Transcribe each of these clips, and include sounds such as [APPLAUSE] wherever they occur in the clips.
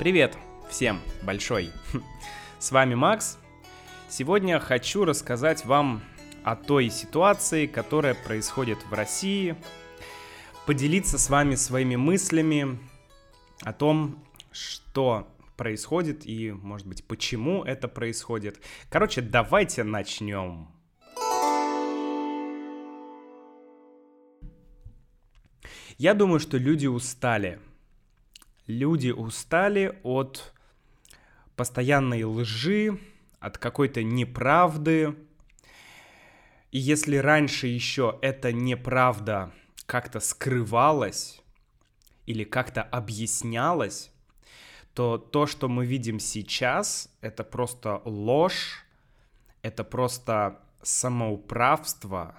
Привет всем большой! [LAUGHS] С вами Макс. Сегодня хочу рассказать вам о той ситуации, которая происходит в России, поделиться с вами своими мыслями о том, что происходит и, может быть, почему это происходит. Короче, давайте начнем. Я думаю, что люди устали. Люди устали от постоянной лжи, от какой-то неправды. И если раньше еще эта неправда как-то скрывалась или как-то объяснялась, то то, что мы видим сейчас, это просто ложь, это просто самоуправство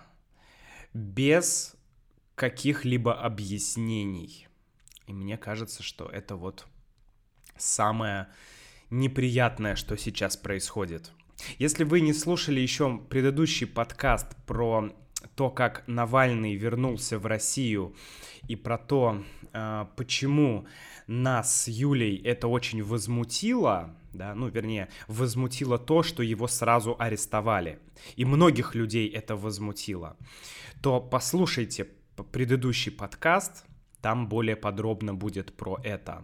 без каких-либо объяснений. И мне кажется, что это вот самое неприятное, что сейчас происходит. Если вы не слушали еще предыдущий подкаст про то, как Навальный вернулся в Россию и про то, а, почему нас с Юлей это очень возмутило, да, ну, вернее, возмутило то, что его сразу арестовали, и многих людей это возмутило, то послушайте предыдущий подкаст, там более подробно будет про это,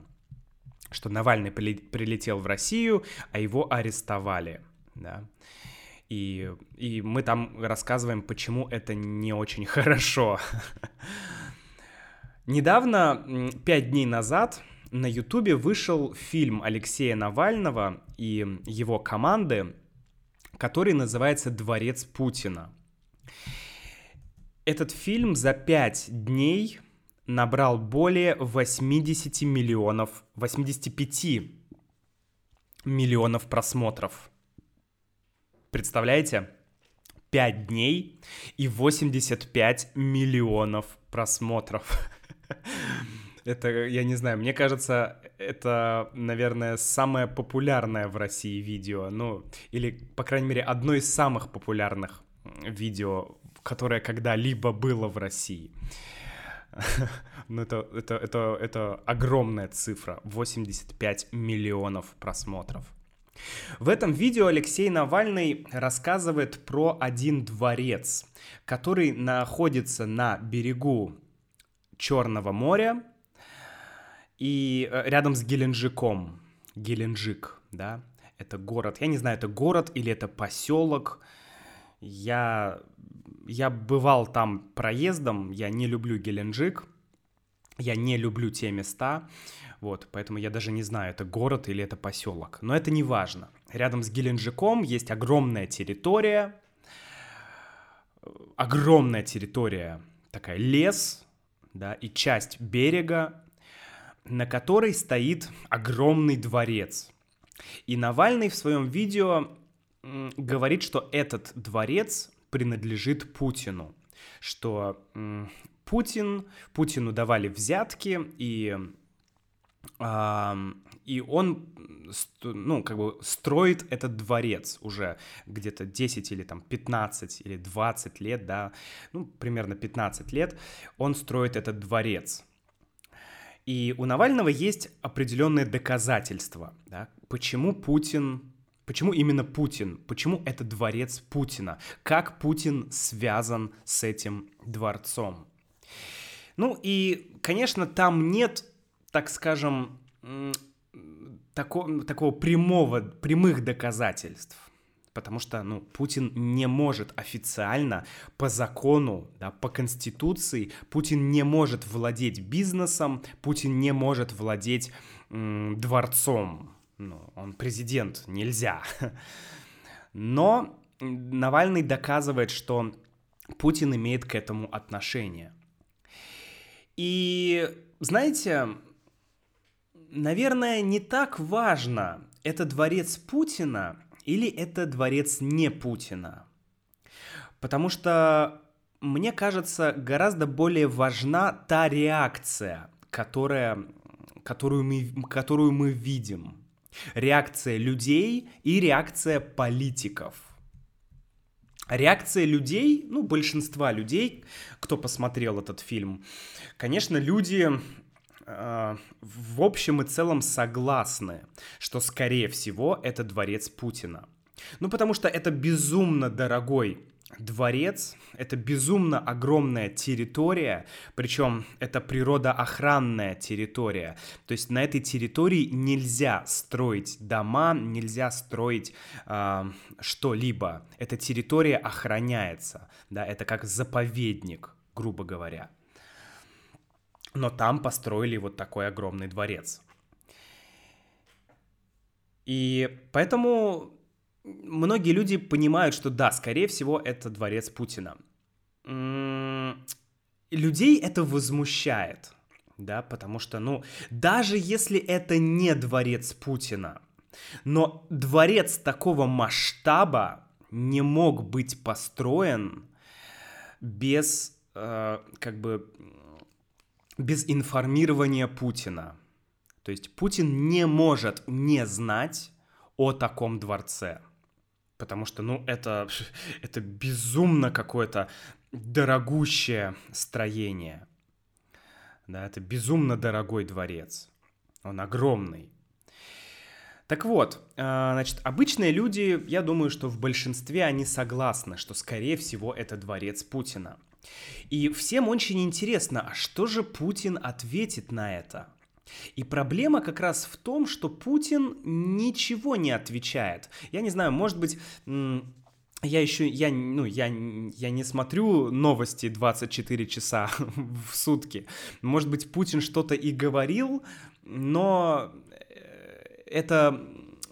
что Навальный прилетел в Россию, а его арестовали, да. И, и мы там рассказываем, почему это не очень [LAUGHS] хорошо. Недавно, пять дней назад, на Ютубе вышел фильм Алексея Навального и его команды, который называется «Дворец Путина». Этот фильм за пять дней набрал более 80 миллионов, 85 миллионов просмотров. Представляете? 5 дней и 85 миллионов просмотров. [LAUGHS] Это, я не знаю, мне кажется, это, наверное, самое популярное в России видео, ну, или, по крайней мере, одно из самых популярных видео которое когда-либо было в России. [LAUGHS] Ну, это, это, это, это огромная цифра. 85 миллионов просмотров. В этом видео Алексей Навальный рассказывает про один дворец, который находится на берегу Черного моря и э, рядом с Геленджиком. Геленджик, да, это город. Я не знаю, это город или это поселок. Я я бывал там проездом, я не люблю Геленджик, я не люблю те места, вот, поэтому я даже не знаю, это город или это поселок. Но это не важно. Рядом с Геленджиком есть огромная территория, огромная территория, такая лес, да, и часть берега, на которой стоит огромный дворец. И Навальный в своем видео говорит, что этот дворец принадлежит Путину, что Путин, Путину давали взятки, и, э, и он, ну, как бы строит этот дворец уже где-то 10 или там 15 или 20 лет, да, ну, примерно 15 лет, он строит этот дворец. И у Навального есть определенные доказательства, да, почему Путин Почему именно Путин? Почему это дворец Путина? Как Путин связан с этим дворцом? Ну и, конечно, там нет, так скажем, такого, такого прямого, прямых доказательств. Потому что, ну, Путин не может официально, по закону, да, по конституции, Путин не может владеть бизнесом, Путин не может владеть м, дворцом, ну, он президент, нельзя. Но Навальный доказывает, что Путин имеет к этому отношение. И, знаете, наверное, не так важно, это дворец Путина или это дворец не Путина. Потому что, мне кажется, гораздо более важна та реакция, которая, которую, мы, которую мы видим Реакция людей и реакция политиков. Реакция людей, ну, большинства людей, кто посмотрел этот фильм, конечно, люди э, в общем и целом согласны, что, скорее всего, это дворец Путина. Ну, потому что это безумно дорогой дворец — это безумно огромная территория, причем это природоохранная территория. То есть на этой территории нельзя строить дома, нельзя строить э, что-либо. Эта территория охраняется, да, это как заповедник, грубо говоря. Но там построили вот такой огромный дворец. И поэтому многие люди понимают, что да, скорее всего, это дворец Путина. Людей это возмущает, да, потому что, ну, даже если это не дворец Путина, но дворец такого масштаба не мог быть построен без, э, как бы, без информирования Путина. То есть Путин не может не знать о таком дворце потому что, ну, это, [LAUGHS] это безумно какое-то дорогущее строение. Да, это безумно дорогой дворец. Он огромный. Так вот, а, значит, обычные люди, я думаю, что в большинстве они согласны, что, скорее всего, это дворец Путина. И всем очень интересно, а что же Путин ответит на это? И проблема как раз в том, что Путин ничего не отвечает. Я не знаю, может быть, я еще, я, ну, я, я не смотрю новости 24 часа [LAUGHS] в сутки. Может быть, Путин что-то и говорил, но э, это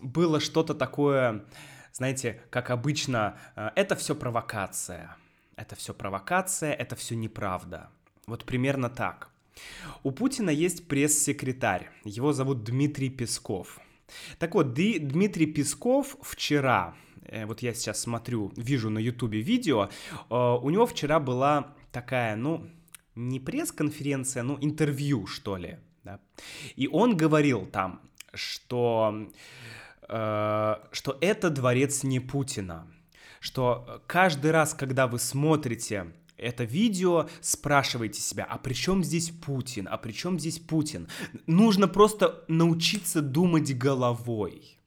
было что-то такое, знаете, как обычно, э, это все провокация. Это все провокация, это все неправда. Вот примерно так. У Путина есть пресс-секретарь, его зовут Дмитрий Песков. Так вот, Дмитрий Песков вчера, э, вот я сейчас смотрю, вижу на ютубе видео, э, у него вчера была такая, ну, не пресс-конференция, ну, интервью, что ли, да? И он говорил там, что, э, что это дворец не Путина, что каждый раз, когда вы смотрите это видео, спрашивайте себя, а при чем здесь Путин, а при чем здесь Путин? Нужно просто научиться думать головой.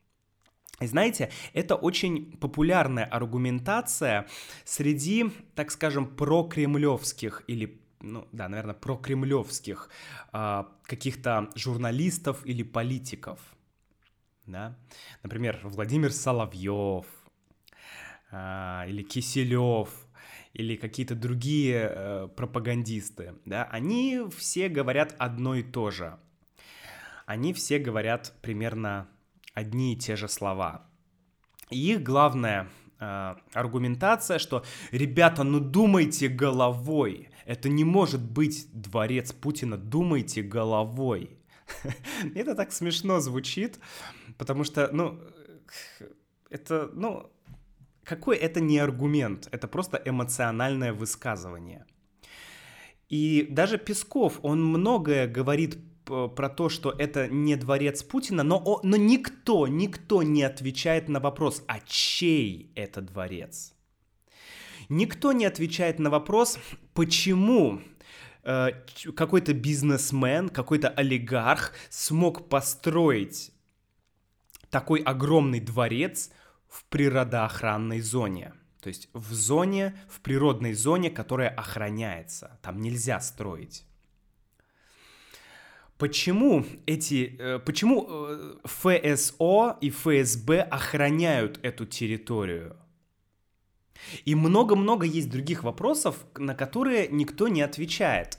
И знаете, это очень популярная аргументация среди, так скажем, прокремлевских или ну да, наверное, прокремлевских э, каких-то журналистов или политиков. Да? Например, Владимир Соловьев э, или Киселев – или какие-то другие э, пропагандисты, да, они все говорят одно и то же. Они все говорят примерно одни и те же слова. И их главная э, аргументация, что ребята, ну думайте головой, это не может быть дворец Путина, думайте головой. [LAUGHS] Это так смешно звучит, потому что, ну, это, ну, какой это не аргумент, это просто эмоциональное высказывание. И даже Песков, он многое говорит про то, что это не дворец Путина, но, но никто, никто не отвечает на вопрос, а чей это дворец? Никто не отвечает на вопрос, почему э, какой-то бизнесмен, какой-то олигарх смог построить такой огромный дворец в природоохранной зоне. То есть в зоне, в природной зоне, которая охраняется. Там нельзя строить. Почему эти, э, почему э, ФСО и ФСБ охраняют эту территорию? И много-много есть других вопросов, на которые никто не отвечает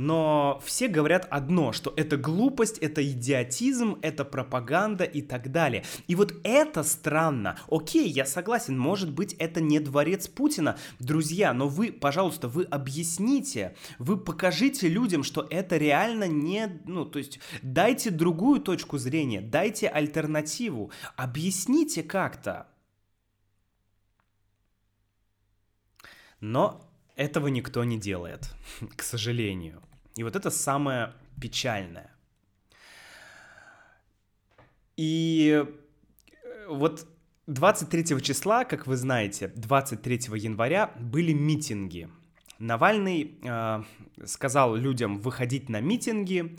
но все говорят одно, что это глупость, это идиотизм, это пропаганда и так далее. И вот это странно. Окей, я согласен, может быть, это не дворец Путина, друзья, но вы, пожалуйста, вы объясните, вы покажите людям, что это реально не, ну, то есть дайте другую точку зрения, дайте альтернативу, объясните как-то. Но этого никто не делает, [LAUGHS] к сожалению. И вот это самое печальное. И э, вот 23 числа, как вы знаете, 23 января были митинги Навальный э, сказал людям выходить на митинги,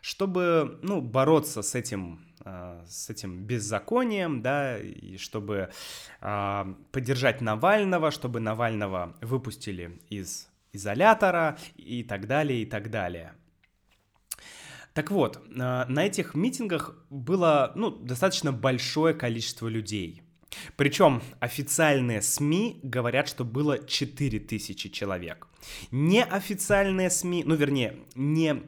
чтобы, ну, бороться с этим э, с этим беззаконием, да, и чтобы э, поддержать Навального, чтобы Навального выпустили из изолятора и так далее, и так далее. Так вот, э, на этих митингах было ну, достаточно большое количество людей. Причем официальные СМИ говорят, что было 4000 человек. Неофициальные СМИ, ну вернее, не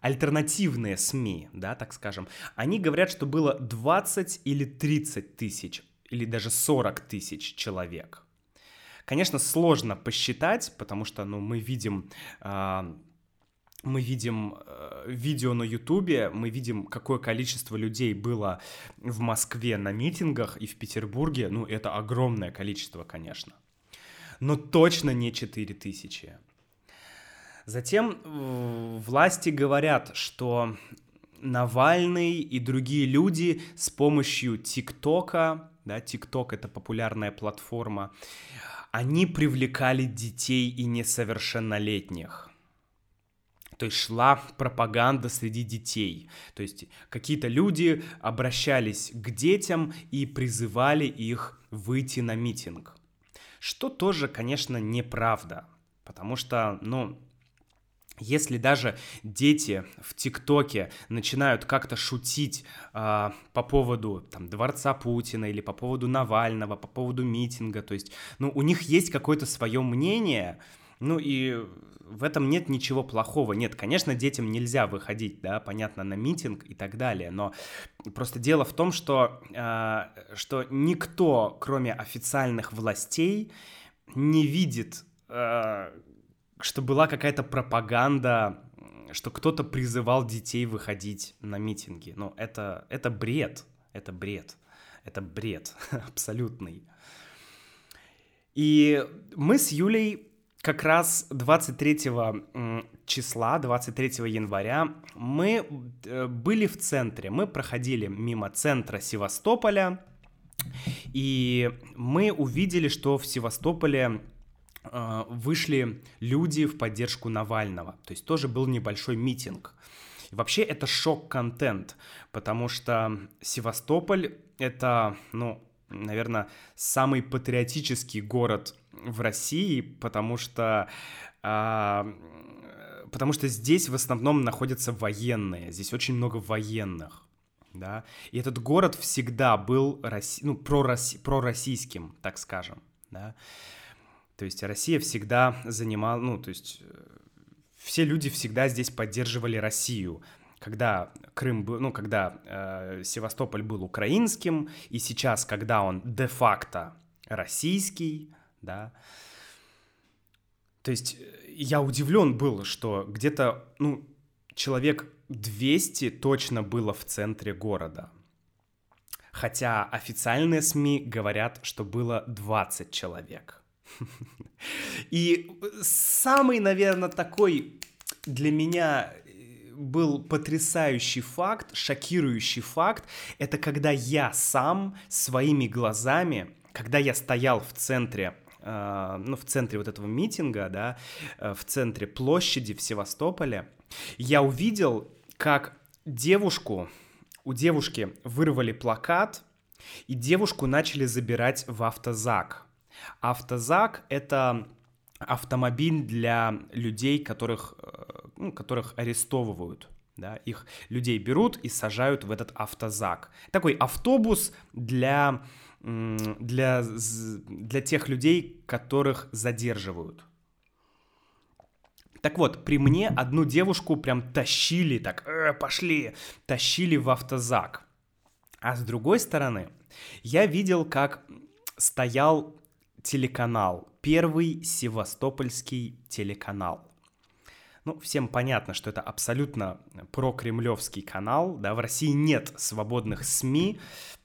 альтернативные СМИ, да, так скажем, они говорят, что было 20 или 30 тысяч, или даже 40 тысяч человек. Конечно, сложно посчитать, потому что, ну, мы видим... Э, мы видим э, видео на Ютубе, мы видим, какое количество людей было в Москве на митингах и в Петербурге. Ну, это огромное количество, конечно. Но точно не 4000. Затем э, власти говорят, что Навальный и другие люди с помощью ТикТока, да, ТикТок это популярная платформа, они привлекали детей и несовершеннолетних. То есть шла пропаганда среди детей. То есть какие-то люди обращались к детям и призывали их выйти на митинг. Что тоже, конечно, неправда. Потому что, ну, если даже дети в ТикТоке начинают как-то шутить э, по поводу там, дворца Путина или по поводу Навального, по поводу митинга, то есть, ну, у них есть какое-то свое мнение, ну и в этом нет ничего плохого. Нет, конечно, детям нельзя выходить, да, понятно, на митинг и так далее, но просто дело в том, что, э, что никто, кроме официальных властей, не видит э, что была какая-то пропаганда, что кто-то призывал детей выходить на митинги. Ну, это, это бред, это бред, это бред [LAUGHS] абсолютный. И мы с Юлей как раз 23 числа, 23 января, мы э, были в центре, мы проходили мимо центра Севастополя, и мы увидели, что в Севастополе вышли люди в поддержку Навального. То есть тоже был небольшой митинг. И вообще это шок-контент, потому что Севастополь — это, ну, наверное, самый патриотический город в России, потому что а, потому что здесь в основном находятся военные, здесь очень много военных, да, и этот город всегда был Росси... ну, пророссийским, так скажем, да, то есть Россия всегда занимала, ну, то есть э, все люди всегда здесь поддерживали Россию. Когда Крым был, ну, когда э, Севастополь был украинским, и сейчас, когда он де-факто российский, да, то есть э, я удивлен был, что где-то, ну, человек 200 точно было в центре города. Хотя официальные СМИ говорят, что было 20 человек. И самый, наверное, такой для меня э, был потрясающий факт, шокирующий факт, это когда я сам своими глазами, когда я стоял в центре Uh, ну, в центре вот этого митинга, да, uh, в центре площади в Севастополе, я увидел, как девушку, у девушки вырвали плакат, и девушку начали забирать в автозак. Автозак — это автомобиль для людей, которых, э, ну, которых арестовывают. Да, их людей берут и сажают в этот автозак. Такой автобус для, для, для тех людей, которых задерживают. Так вот, при мне одну девушку прям тащили, так, э, пошли, тащили в автозак. А с другой стороны, я видел, как стоял телеканал, первый севастопольский телеканал. Ну, всем понятно, что это абсолютно прокремлевский канал, да, в России нет свободных СМИ,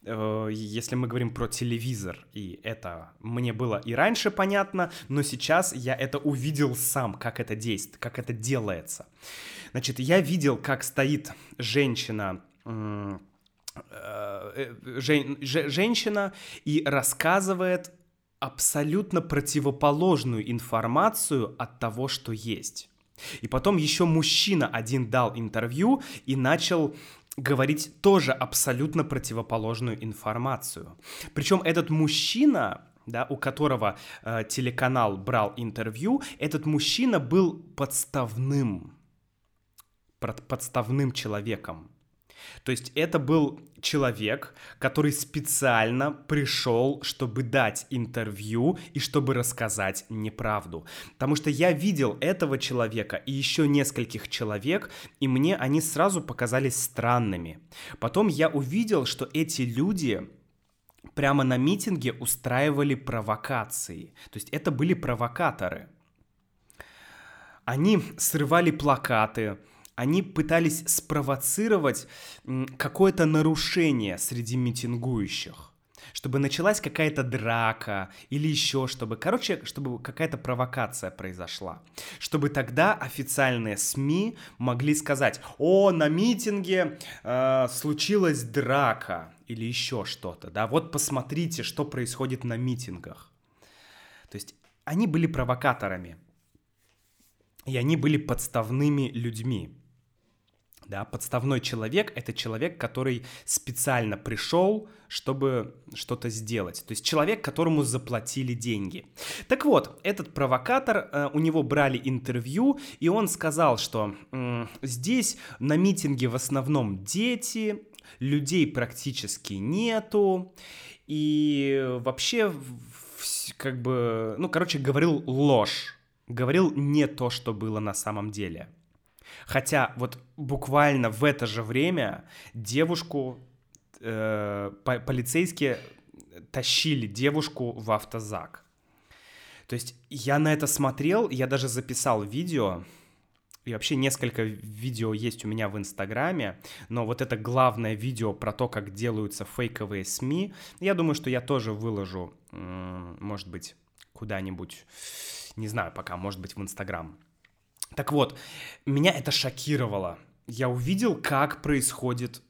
э, если мы говорим про телевизор, и это мне было и раньше понятно, но сейчас я это увидел сам, как это действует, как это делается. Значит, я видел, как стоит женщина, э, э, женщина и рассказывает абсолютно противоположную информацию от того, что есть. И потом еще мужчина один дал интервью и начал говорить тоже абсолютно противоположную информацию. Причем этот мужчина, да, у которого э, телеканал брал интервью, этот мужчина был подставным, подставным человеком. То есть это был человек, который специально пришел, чтобы дать интервью и чтобы рассказать неправду. Потому что я видел этого человека и еще нескольких человек, и мне они сразу показались странными. Потом я увидел, что эти люди прямо на митинге устраивали провокации. То есть это были провокаторы. Они срывали плакаты, они пытались спровоцировать какое-то нарушение среди митингующих чтобы началась какая-то драка или еще чтобы, короче, чтобы какая-то провокация произошла, чтобы тогда официальные СМИ могли сказать, о, на митинге э, случилась драка или еще что-то, да, вот посмотрите, что происходит на митингах. То есть они были провокаторами, и они были подставными людьми да, подставной человек — это человек, который специально пришел, чтобы что-то сделать. То есть человек, которому заплатили деньги. Так вот, этот провокатор, э, у него брали интервью, и он сказал, что здесь на митинге в основном дети, людей практически нету, и вообще как бы, ну, короче, говорил ложь, говорил не то, что было на самом деле. Хотя вот буквально в это же время девушку э, по полицейские тащили девушку в автозак. То есть я на это смотрел, я даже записал видео, и вообще несколько видео есть у меня в Инстаграме, но вот это главное видео про то, как делаются фейковые СМИ, я думаю, что я тоже выложу, может быть, куда-нибудь, не знаю пока, может быть, в Инстаграм. Так вот, меня это шокировало. Я увидел, как происходит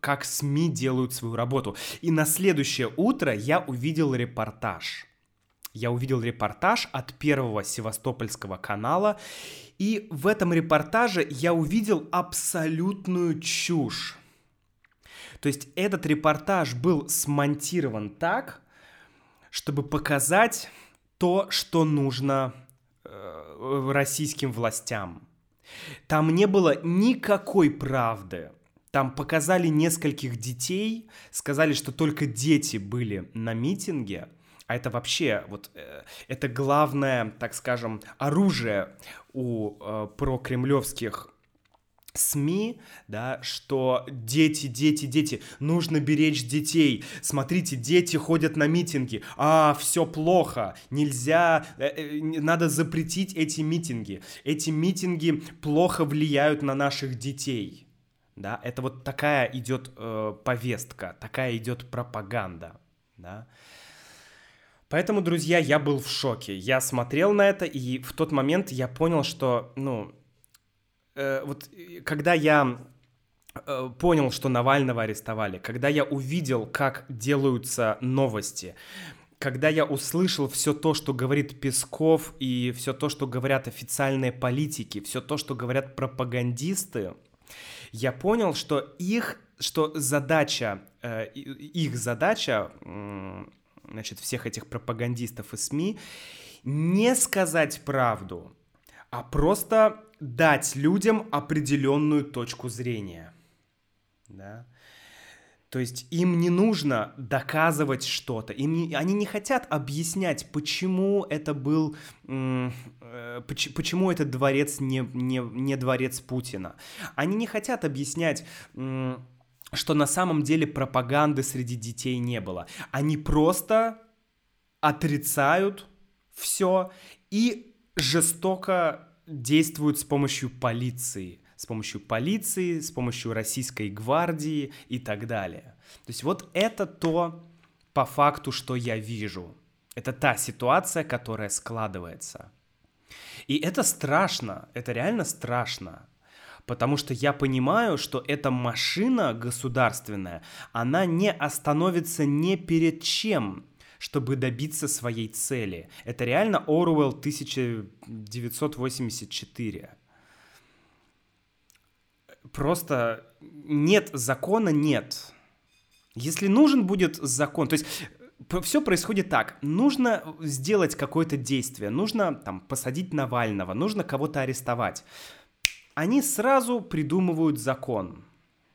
как СМИ делают свою работу. И на следующее утро я увидел репортаж. Я увидел репортаж от первого севастопольского канала, и в этом репортаже я увидел абсолютную чушь. То есть этот репортаж был смонтирован так, чтобы показать то, что нужно Э, российским властям. Там не было никакой правды. Там показали нескольких детей, сказали, что только дети были на митинге, а это вообще вот э, это главное, так скажем, оружие у э, прокремлевских СМИ, да, что дети, дети, дети, нужно беречь детей. Смотрите, дети ходят на митинги. А, все плохо, нельзя, э, э, надо запретить эти митинги. Эти митинги плохо влияют на наших детей. Да, это вот такая идет э, повестка, такая идет пропаганда, да. Поэтому, друзья, я был в шоке. Я смотрел на это, и в тот момент я понял, что, ну, вот когда я э, понял, что Навального арестовали, когда я увидел, как делаются новости, когда я услышал все то, что говорит Песков, и все то, что говорят официальные политики, все то, что говорят пропагандисты, я понял, что их, что задача, э, их задача, э, значит, всех этих пропагандистов и СМИ, не сказать правду, а просто дать людям определенную точку зрения. Да? То есть им не нужно доказывать что-то, им не, они не хотят объяснять, почему это был, э, почему этот дворец не, не, не дворец Путина. Они не хотят объяснять, э, что на самом деле пропаганды среди детей не было. Они просто отрицают все и жестоко действуют с помощью полиции, с помощью полиции, с помощью российской гвардии и так далее. То есть вот это то, по факту, что я вижу. Это та ситуация, которая складывается. И это страшно, это реально страшно. Потому что я понимаю, что эта машина государственная, она не остановится ни перед чем, чтобы добиться своей цели. Это реально Оруэлл 1984. Просто нет закона, нет. Если нужен будет закон, то есть все происходит так. Нужно сделать какое-то действие, нужно там посадить Навального, нужно кого-то арестовать. Они сразу придумывают закон.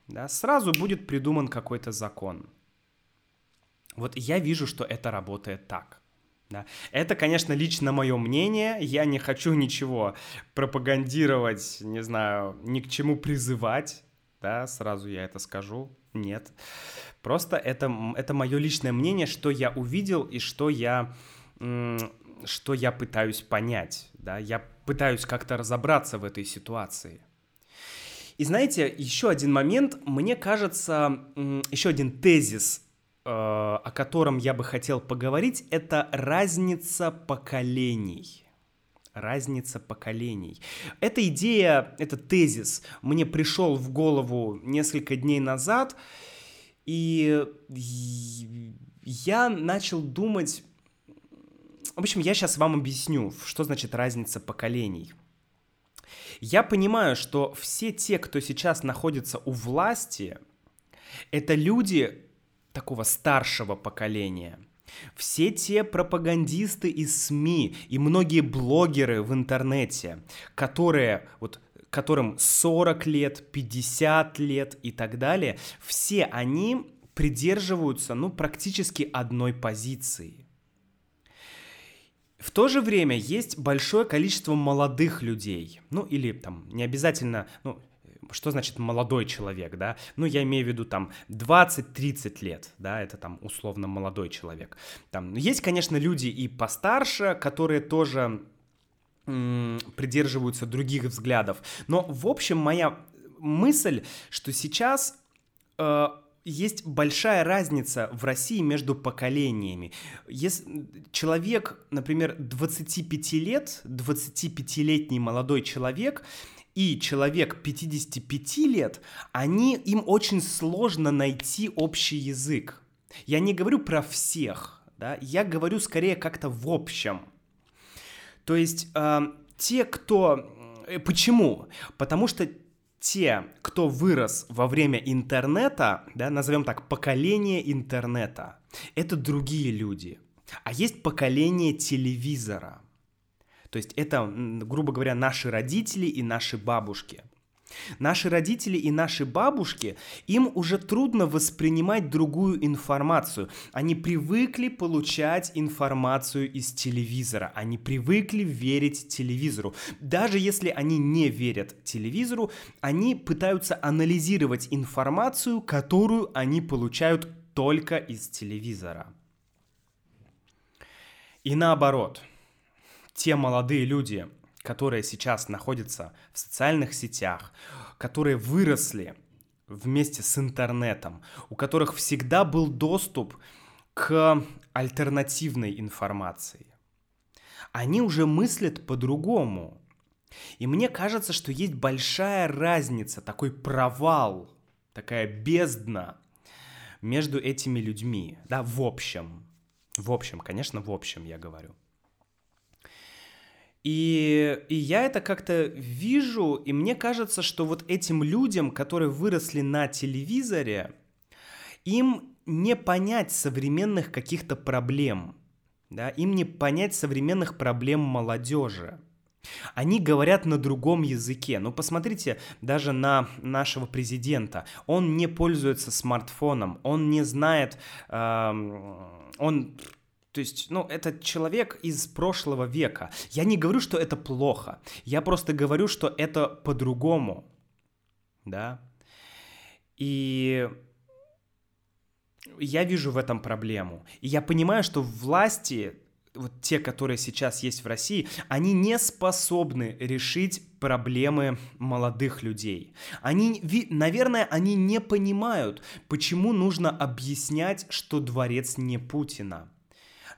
Да, сразу будет придуман какой-то закон. Вот я вижу, что это работает так. Да. Это, конечно, лично мое мнение. Я не хочу ничего пропагандировать, не знаю, ни к чему призывать. Да, сразу я это скажу. Нет. Просто это, это мое личное мнение, что я увидел и что я, что я пытаюсь понять. Да? Я пытаюсь как-то разобраться в этой ситуации. И знаете, еще один момент, мне кажется, еще один тезис, о котором я бы хотел поговорить, это разница поколений. Разница поколений. Эта идея, этот тезис мне пришел в голову несколько дней назад, и я начал думать... В общем, я сейчас вам объясню, что значит разница поколений. Я понимаю, что все те, кто сейчас находится у власти, это люди такого старшего поколения. Все те пропагандисты из СМИ и многие блогеры в интернете, которые вот которым 40 лет, 50 лет и так далее, все они придерживаются, ну, практически одной позиции. В то же время есть большое количество молодых людей, ну, или там не обязательно, ну, что значит молодой человек, да? Ну, я имею в виду там 20-30 лет, да, это там условно молодой человек. Там есть, конечно, люди и постарше, которые тоже придерживаются других взглядов. Но, в общем, моя мысль, что сейчас э, есть большая разница в России между поколениями. Если человек, например, 25 лет, 25-летний молодой человек, и человек 55 лет, они, им очень сложно найти общий язык. Я не говорю про всех, да, я говорю скорее как-то в общем. То есть э, те, кто... Э, почему? Потому что те, кто вырос во время интернета, да, назовем так, поколение интернета, это другие люди. А есть поколение телевизора. То есть это, грубо говоря, наши родители и наши бабушки. Наши родители и наши бабушки, им уже трудно воспринимать другую информацию. Они привыкли получать информацию из телевизора. Они привыкли верить телевизору. Даже если они не верят телевизору, они пытаются анализировать информацию, которую они получают только из телевизора. И наоборот, те молодые люди, которые сейчас находятся в социальных сетях, которые выросли вместе с интернетом, у которых всегда был доступ к альтернативной информации. Они уже мыслят по-другому. И мне кажется, что есть большая разница, такой провал, такая бездна между этими людьми, да, в общем. В общем, конечно, в общем я говорю. И, и я это как-то вижу, и мне кажется, что вот этим людям, которые выросли на телевизоре, им не понять современных каких-то проблем, да, им не понять современных проблем молодежи. Они говорят на другом языке. Ну, посмотрите даже на нашего президента. Он не пользуется смартфоном, он не знает, э, он то есть, ну, это человек из прошлого века. Я не говорю, что это плохо. Я просто говорю, что это по-другому. Да? И я вижу в этом проблему. И я понимаю, что власти, вот те, которые сейчас есть в России, они не способны решить проблемы молодых людей. Они, наверное, они не понимают, почему нужно объяснять, что дворец не Путина.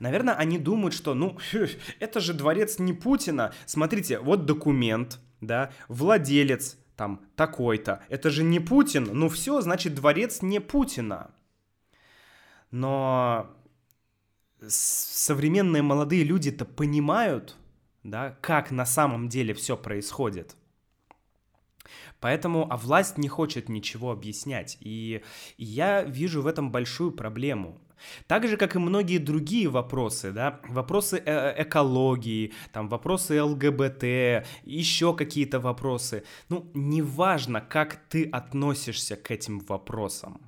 Наверное, они думают, что, ну, [LAUGHS] это же дворец не Путина. Смотрите, вот документ, да, владелец там такой-то. Это же не Путин. Ну все, значит, дворец не Путина. Но современные молодые люди-то понимают, да, как на самом деле все происходит. Поэтому, а власть не хочет ничего объяснять. И я вижу в этом большую проблему. Так же, как и многие другие вопросы, да, вопросы э экологии, там, вопросы ЛГБТ, еще какие-то вопросы. Ну, неважно, как ты относишься к этим вопросам.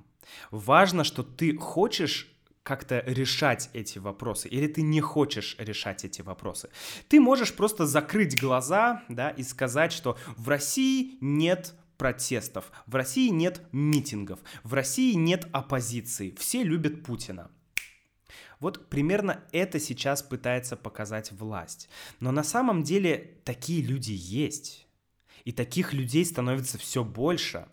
Важно, что ты хочешь как-то решать эти вопросы, или ты не хочешь решать эти вопросы. Ты можешь просто закрыть глаза, да, и сказать, что в России нет протестов, в России нет митингов, в России нет оппозиции, все любят Путина. Вот примерно это сейчас пытается показать власть. Но на самом деле такие люди есть. И таких людей становится все больше.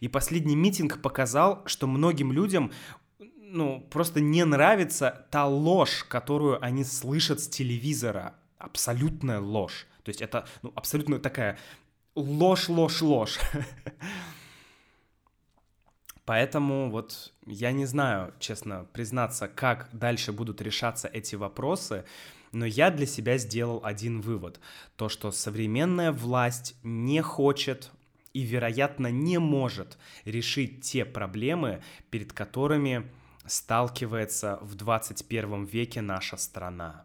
И последний митинг показал, что многим людям ну, просто не нравится та ложь, которую они слышат с телевизора. Абсолютная ложь. То есть это ну, абсолютно такая ложь, ложь, ложь. Поэтому вот я не знаю, честно признаться, как дальше будут решаться эти вопросы, но я для себя сделал один вывод. То, что современная власть не хочет и, вероятно, не может решить те проблемы, перед которыми сталкивается в 21 веке наша страна.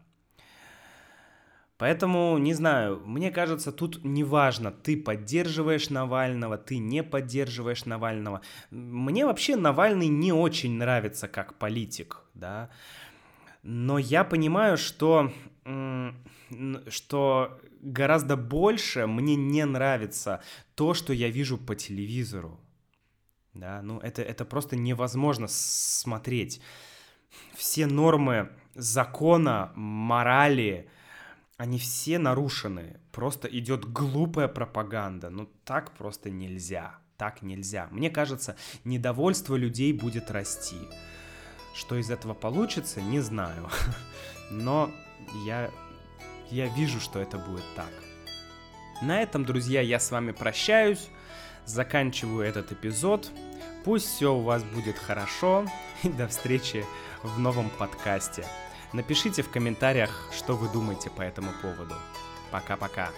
Поэтому, не знаю, мне кажется, тут неважно, ты поддерживаешь Навального, ты не поддерживаешь Навального. Мне вообще Навальный не очень нравится как политик, да. Но я понимаю, что, что гораздо больше мне не нравится то, что я вижу по телевизору. Да, ну это, это просто невозможно смотреть. Все нормы закона, морали, они все нарушены. Просто идет глупая пропаганда. Ну так просто нельзя. Так нельзя. Мне кажется, недовольство людей будет расти. Что из этого получится, не знаю. [LAUGHS] Но я, я вижу, что это будет так. На этом, друзья, я с вами прощаюсь заканчиваю этот эпизод. Пусть все у вас будет хорошо [LAUGHS] и до встречи в новом подкасте. Напишите в комментариях, что вы думаете по этому поводу. Пока-пока.